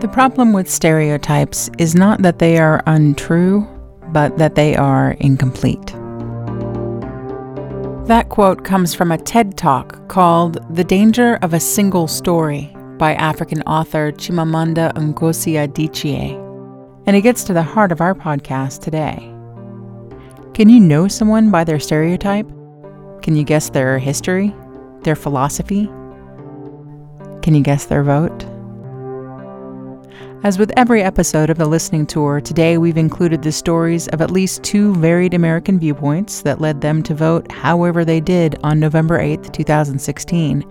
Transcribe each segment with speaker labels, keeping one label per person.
Speaker 1: The problem with stereotypes is not that they are untrue, but that they are incomplete. That quote comes from a TED talk called The Danger of a Single Story by African author Chimamanda Ngozi Adichie. And it gets to the heart of our podcast today. Can you know someone by their stereotype? Can you guess their history, their philosophy? Can you guess their vote? As with every episode of the listening tour, today we've included the stories of at least two varied American viewpoints that led them to vote however they did on November 8, 2016.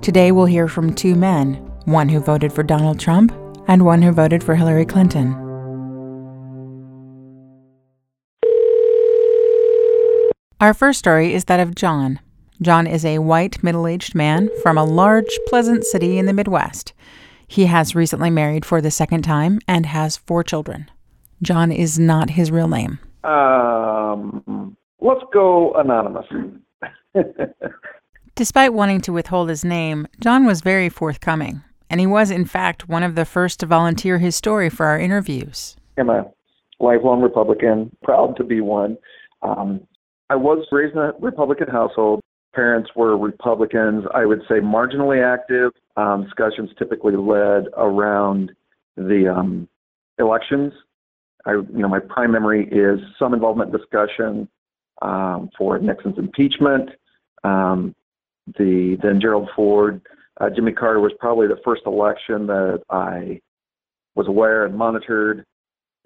Speaker 1: Today we'll hear from two men, one who voted for Donald Trump and one who voted for Hillary Clinton. Our first story is that of John. John is a white, middle aged man from a large, pleasant city in the Midwest. He has recently married for the second time and has four children. John is not his real name.
Speaker 2: Um, let's go anonymous.
Speaker 1: Despite wanting to withhold his name, John was very forthcoming, and he was, in fact, one of the first to volunteer his story for our interviews.
Speaker 2: I'm a lifelong Republican, proud to be one. Um, I was raised in a Republican household parents were Republicans, I would say marginally active. Um, discussions typically led around the um, elections. I, you know, my prime memory is some involvement discussion um, for Nixon's impeachment. Um, the then Gerald Ford, uh, Jimmy Carter was probably the first election that I was aware and monitored,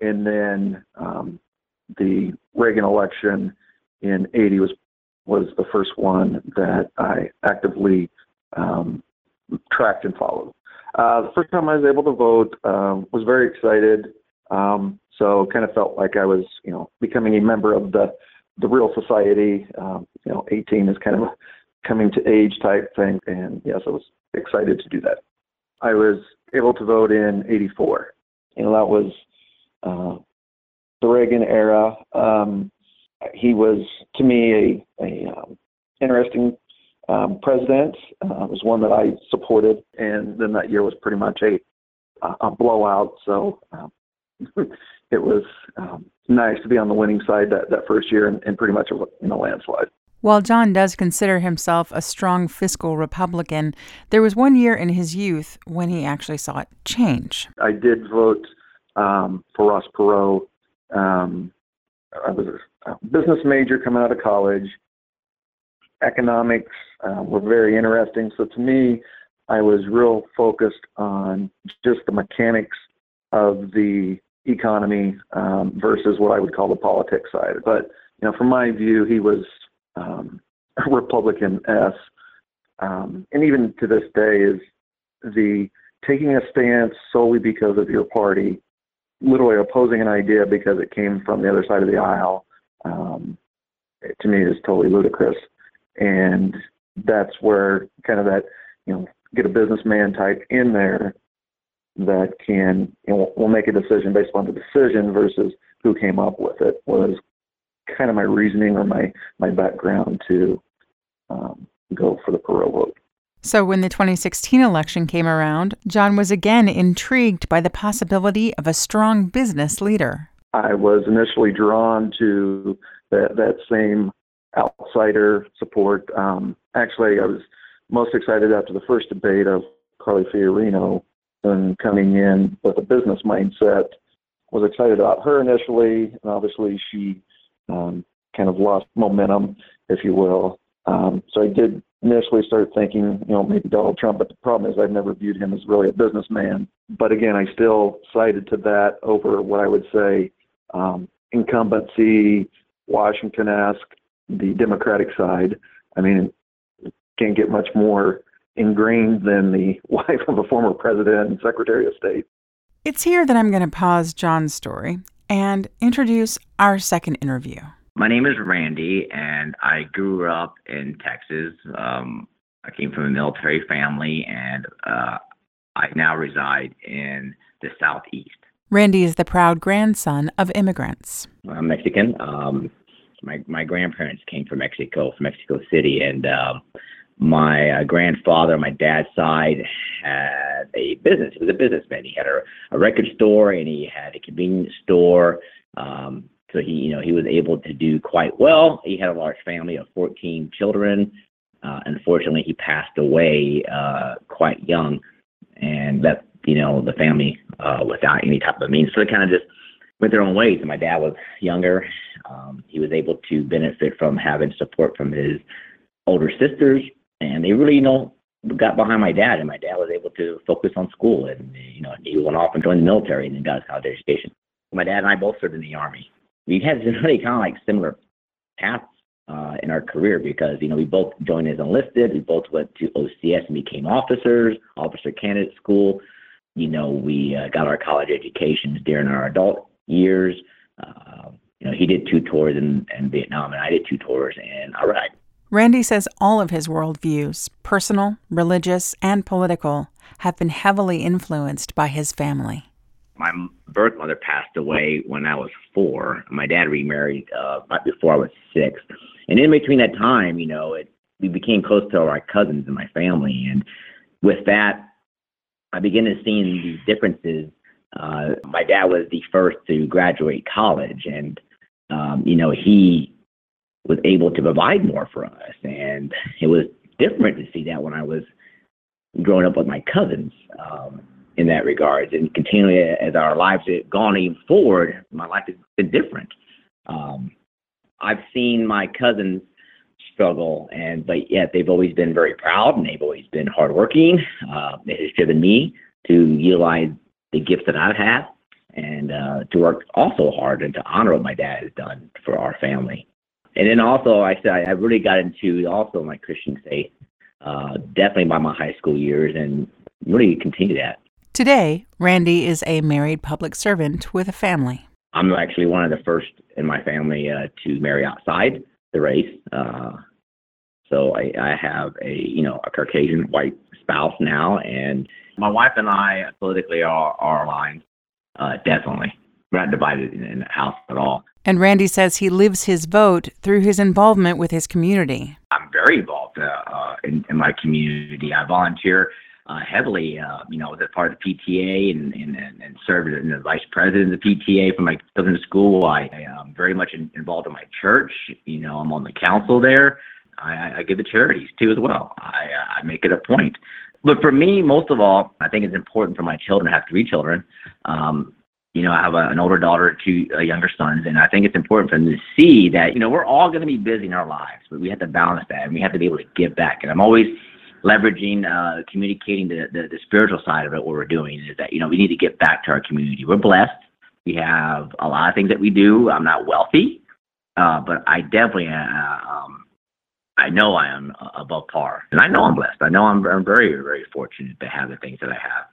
Speaker 2: and then um, the Reagan election in '80 was was the first one that I actively um, tracked and followed. Uh, the first time I was able to vote, um, was very excited. Um, so kind of felt like I was, you know, becoming a member of the the real society. Um, you know, 18 is kind of a coming to age type thing, and yes, I was excited to do that. I was able to vote in '84. You know, that was uh, the Reagan era. Um, he was to me a, a um, interesting um, president. Uh, was one that I supported, and then that year was pretty much a a blowout. So um, it was um, nice to be on the winning side that, that first year and, and pretty much a, in a landslide.
Speaker 1: While John does consider himself a strong fiscal Republican, there was one year in his youth when he actually saw it change.
Speaker 2: I did vote um, for Ross Perot. Um, I was a business major coming out of college. Economics uh, were very interesting. So to me, I was real focused on just the mechanics of the economy um, versus what I would call the politics side. But you know, from my view, he was um, a Republican S, um, and even to this day is the taking a stance solely because of your party literally opposing an idea because it came from the other side of the aisle, um, to me is totally ludicrous. And that's where kind of that, you know, get a businessman type in there that can, you know, will make a decision based on the decision versus who came up with it was kind of my reasoning or my, my background to um, go for the Perot vote.
Speaker 1: So, when the 2016 election came around, John was again intrigued by the possibility of a strong business leader.
Speaker 2: I was initially drawn to that, that same outsider support. Um, actually, I was most excited after the first debate of Carly Fiorina and coming in with a business mindset. Was excited about her initially, and obviously she um, kind of lost momentum, if you will. Um, so I did initially start thinking, you know, maybe Donald Trump, but the problem is I've never viewed him as really a businessman. But again, I still cited to that over what I would say um, incumbency, Washington esque, the Democratic side. I mean, can't get much more ingrained than the wife of a former president and Secretary of State.
Speaker 1: It's here that I'm going to pause John's story and introduce our second interview.
Speaker 3: My name is Randy, and I grew up in Texas. Um, I came from a military family, and uh, I now reside in the Southeast.
Speaker 1: Randy is the proud grandson of immigrants.
Speaker 3: I'm Mexican. Um, my my grandparents came from Mexico, from Mexico City, and uh, my uh, grandfather, my dad's side, had a business. He was a businessman. He had a, a record store and he had a convenience store. Um, so he, you know, he was able to do quite well. He had a large family of 14 children. Uh, unfortunately, he passed away uh, quite young, and left, you know, the family uh, without any type of means. So they kind of just went their own ways. And my dad was younger. Um, he was able to benefit from having support from his older sisters and they really, you know, got behind my dad, and my dad was able to focus on school, and you know, he went off and joined the military and then got his college education. My dad and I both served in the army. We had really kind of like similar paths uh, in our career because you know we both joined as enlisted. We both went to OCS and became officers, officer candidate school. You know, we uh, got our college educations during our adult years. Uh, you know, he did two tours in, in Vietnam, and I did two tours in Iraq.
Speaker 1: Randy says all of his worldviews, personal, religious, and political, have been heavily influenced by his family.
Speaker 3: My birth mother passed away when I was four. My dad remarried uh, right before I was six. And in between that time, you know, it, we became close to our cousins in my family. And with that, I began to see these differences. Uh, my dad was the first to graduate college, and um, you know he was able to provide more for us. And it was different to see that when I was growing up with my cousins um, in that regard. And continually, as our lives have gone even forward, my life has been different. Um, I've seen my cousins struggle, and but yet they've always been very proud and they've always been hardworking. Uh, it has driven me to utilize the gifts that I've had and uh, to work also hard and to honor what my dad has done for our family and then also I said I really got into also my Christian faith, uh, definitely by my high school years, and really continue that.
Speaker 1: Today, Randy is a married public servant with a family.
Speaker 3: I'm actually one of the first in my family uh, to marry outside the race. Uh, so I, I have a you know a Caucasian white spouse now, and my wife and I politically are, are aligned. Uh, definitely, we're not divided in, in the house at all.
Speaker 1: And Randy says he lives his vote through his involvement with his community.
Speaker 3: I'm very involved uh, uh, in, in, my community. I volunteer uh, heavily, uh, you know, as a part of the PTA and, and, and served as the vice president of the PTA for my children's school. I, I am very much in, involved in my church. You know, I'm on the council there. I, I give the charities too as well. I, I make it a point. But for me, most of all, I think it's important for my children. I have three children. Um, you know, I have a, an older daughter, two uh, younger sons, and I think it's important for them to see that, you know, we're all going to be busy in our lives, but we have to balance that and we have to be able to give back. And I'm always leveraging, uh, communicating the, the, the spiritual side of it, what we're doing is that, you know, we need to get back to our community. We're blessed. We have a lot of things that we do. I'm not wealthy, uh, but I definitely, uh, um, I know I am above par, and I know I'm blessed. I know I'm, I'm very, very fortunate to have the things that I have.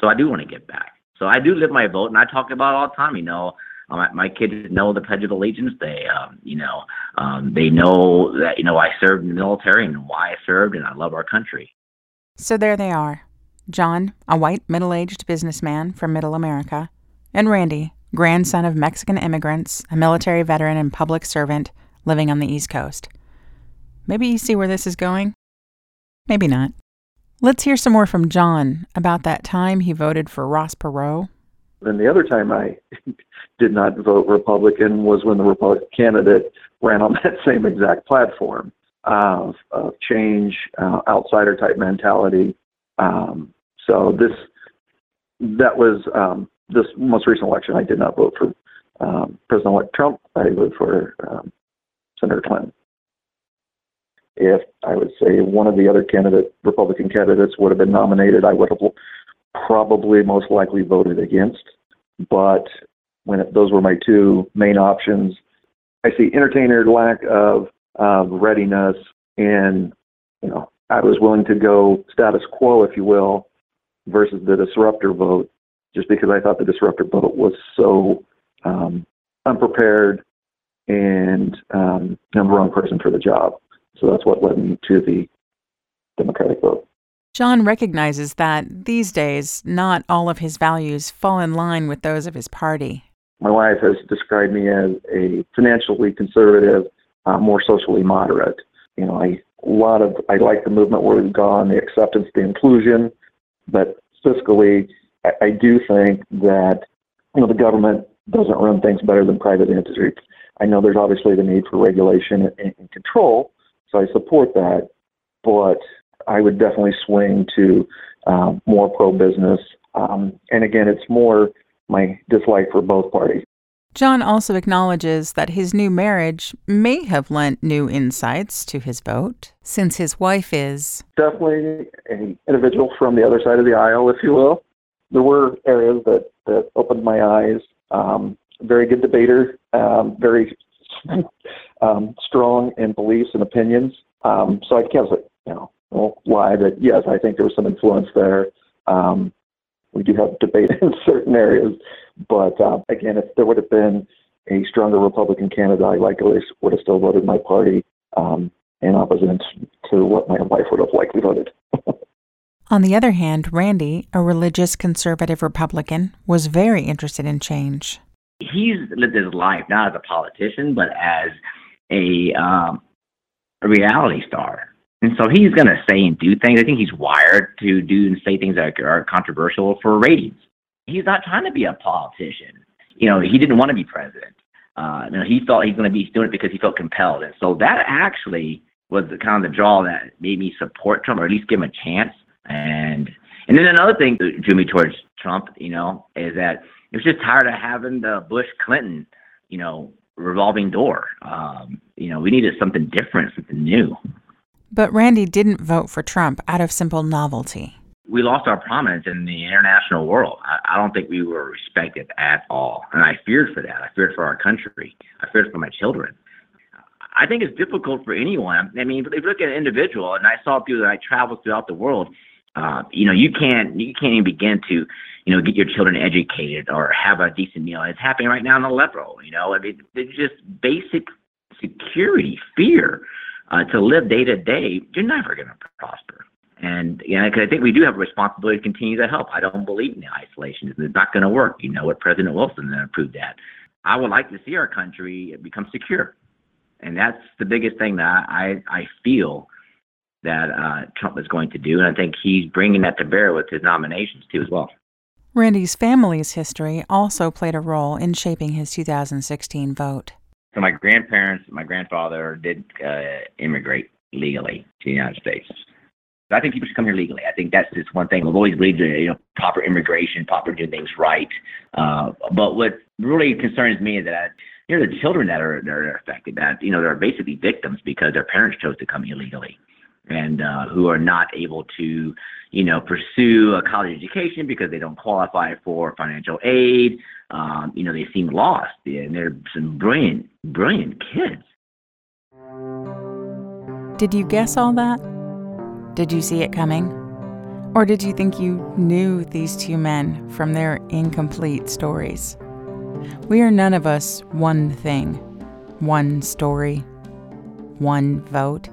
Speaker 3: So I do want to give back. So I do live my vote, and I talk about it all the time. You know, my, my kids know the Pledge of Allegiance. They, um, you know, um, they know that you know I served in the military and why I served, and I love our country.
Speaker 1: So there they are, John, a white middle-aged businessman from Middle America, and Randy, grandson of Mexican immigrants, a military veteran and public servant living on the East Coast. Maybe you see where this is going. Maybe not. Let's hear some more from John about that time he voted for Ross Perot.
Speaker 2: Then the other time I did not vote Republican was when the Republican candidate ran on that same exact platform of, of change, uh, outsider type mentality. Um, so this that was um, this most recent election. I did not vote for um, President-elect Trump. I voted for um, Senator Clinton if I would say one of the other candidate Republican candidates would have been nominated, I would have probably most likely voted against. But when it, those were my two main options, I see entertainer lack of readiness, and you know I was willing to go status quo, if you will, versus the disruptor vote, just because I thought the disruptor vote was so um, unprepared and um, I'm the wrong person for the job. So that's what led me to the Democratic vote.
Speaker 1: John recognizes that these days, not all of his values fall in line with those of his party.
Speaker 2: My wife has described me as a financially conservative, uh, more socially moderate. You know, I a lot of I like the movement where we've gone, the acceptance, the inclusion, but fiscally, I, I do think that you know the government doesn't run things better than private entities. I know there's obviously the need for regulation and, and control, so I support that, but I would definitely swing to um, more pro business. Um, and again, it's more my dislike for both parties.
Speaker 1: John also acknowledges that his new marriage may have lent new insights to his vote, since his wife is
Speaker 2: definitely an individual from the other side of the aisle, if you will. There were areas that, that opened my eyes. Um, very good debater, um, very um, strong in beliefs and opinions. Um, so I can't say, you know, won't lie that yes, I think there was some influence there. Um, we do have debate in certain areas, but uh, again, if there would have been a stronger Republican candidate, I likely would have still voted my party um, in opposition to what my wife would have likely voted.
Speaker 1: On the other hand, Randy, a religious conservative Republican, was very interested in change.
Speaker 3: He's lived his life not as a politician, but as a, um, a reality star. And so he's going to say and do things. I think he's wired to do and say things that are controversial for ratings. He's not trying to be a politician. You know, he didn't want to be president. Uh, you know, he thought he's going to be doing it because he felt compelled. And so that actually was the kind of the draw that made me support Trump or at least give him a chance. And and then another thing that drew me towards Trump, you know, is that he was just tired of having the Bush Clinton, you know, revolving door. Um, you know, we needed something different, something new.
Speaker 1: But Randy didn't vote for Trump out of simple novelty.
Speaker 3: We lost our prominence in the international world. I, I don't think we were respected at all. And I feared for that. I feared for our country. I feared for my children. I think it's difficult for anyone. I mean, if you look at an individual, and I saw people that I traveled throughout the world, uh, you know, you can't you can't even begin to, you know, get your children educated or have a decent meal. It's happening right now in the Aleppo. You know, I mean, it's just basic security, fear uh, to live day to day, you're never going to prosper. And you know, I think we do have a responsibility to continue to help. I don't believe in isolation. It's not going to work. You know what President Wilson proved that. I would like to see our country become secure, and that's the biggest thing that I I feel that uh, Trump is going to do, and I think he's bringing that to bear with his nominations too as well.
Speaker 1: Randy's family's history also played a role in shaping his 2016 vote.
Speaker 3: So my grandparents, my grandfather did uh, immigrate legally to the United States. I think people should come here legally. I think that's just one thing. I've always believed in you know proper immigration, proper doing things right. Uh, but what really concerns me is that you know the children that are that are affected, that you know they're basically victims because their parents chose to come illegally and uh, who are not able to, you know, pursue a college education because they don't qualify for financial aid. Um, you know, they seem lost, and they're some brilliant, brilliant kids.
Speaker 1: Did you guess all that? Did you see it coming? Or did you think you knew these two men from their incomplete stories? We are none of us one thing, one story, one vote.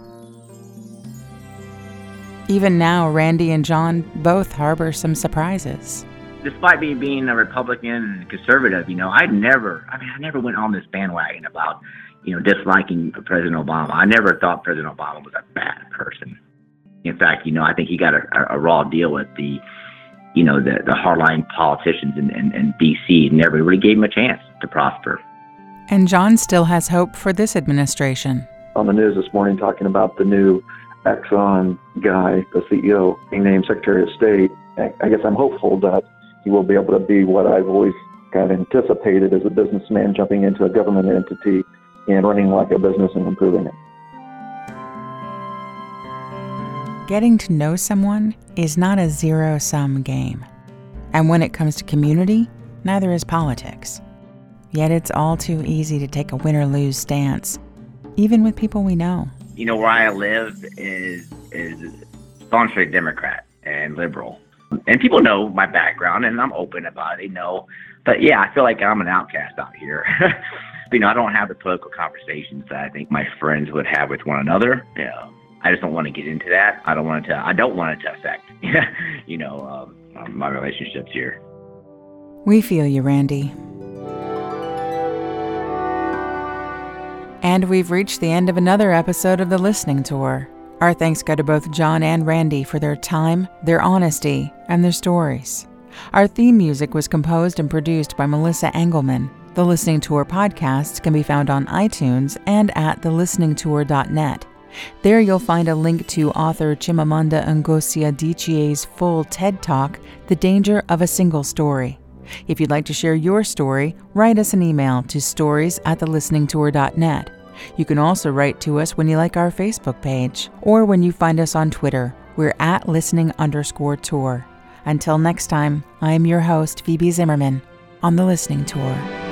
Speaker 1: Even now, Randy and John both harbor some surprises.
Speaker 3: Despite me being a Republican and conservative, you know, I never, I mean, I never went on this bandwagon about, you know, disliking President Obama. I never thought President Obama was a bad person. In fact, you know, I think he got a, a raw deal with the, you know, the, the hardline politicians in, in, in D.C. and never really gave him a chance to prosper.
Speaker 1: And John still has hope for this administration.
Speaker 2: On the news this morning, talking about the new Exxon guy, the CEO, being named Secretary of State, I guess I'm hopeful that he will be able to be what I've always kind of anticipated as a businessman jumping into a government entity and running like a business and improving it.
Speaker 1: Getting to know someone is not a zero sum game. And when it comes to community, neither is politics. Yet it's all too easy to take a win or lose stance, even with people we know
Speaker 3: you know, where I live is is staunchly Democrat and liberal, and people know my background, and I'm open about it. They know, but yeah, I feel like I'm an outcast out here. you know, I don't have the political conversations that I think my friends would have with one another. You know, I just don't want to get into that. I don't want it to. I don't want it to affect, you know, um, my relationships here.
Speaker 1: We feel you, Randy. And we've reached the end of another episode of the Listening Tour. Our thanks go to both John and Randy for their time, their honesty, and their stories. Our theme music was composed and produced by Melissa Engelman. The Listening Tour podcast can be found on iTunes and at thelisteningtour.net. There you'll find a link to author Chimamanda Ngozi Adichie's full TED Talk, The Danger of a Single Story. If you'd like to share your story, write us an email to stories at thelisteningtour.net. You can also write to us when you like our Facebook page or when you find us on Twitter. We're at listening underscore tour. Until next time, I'm your host, Phoebe Zimmerman, on the Listening Tour.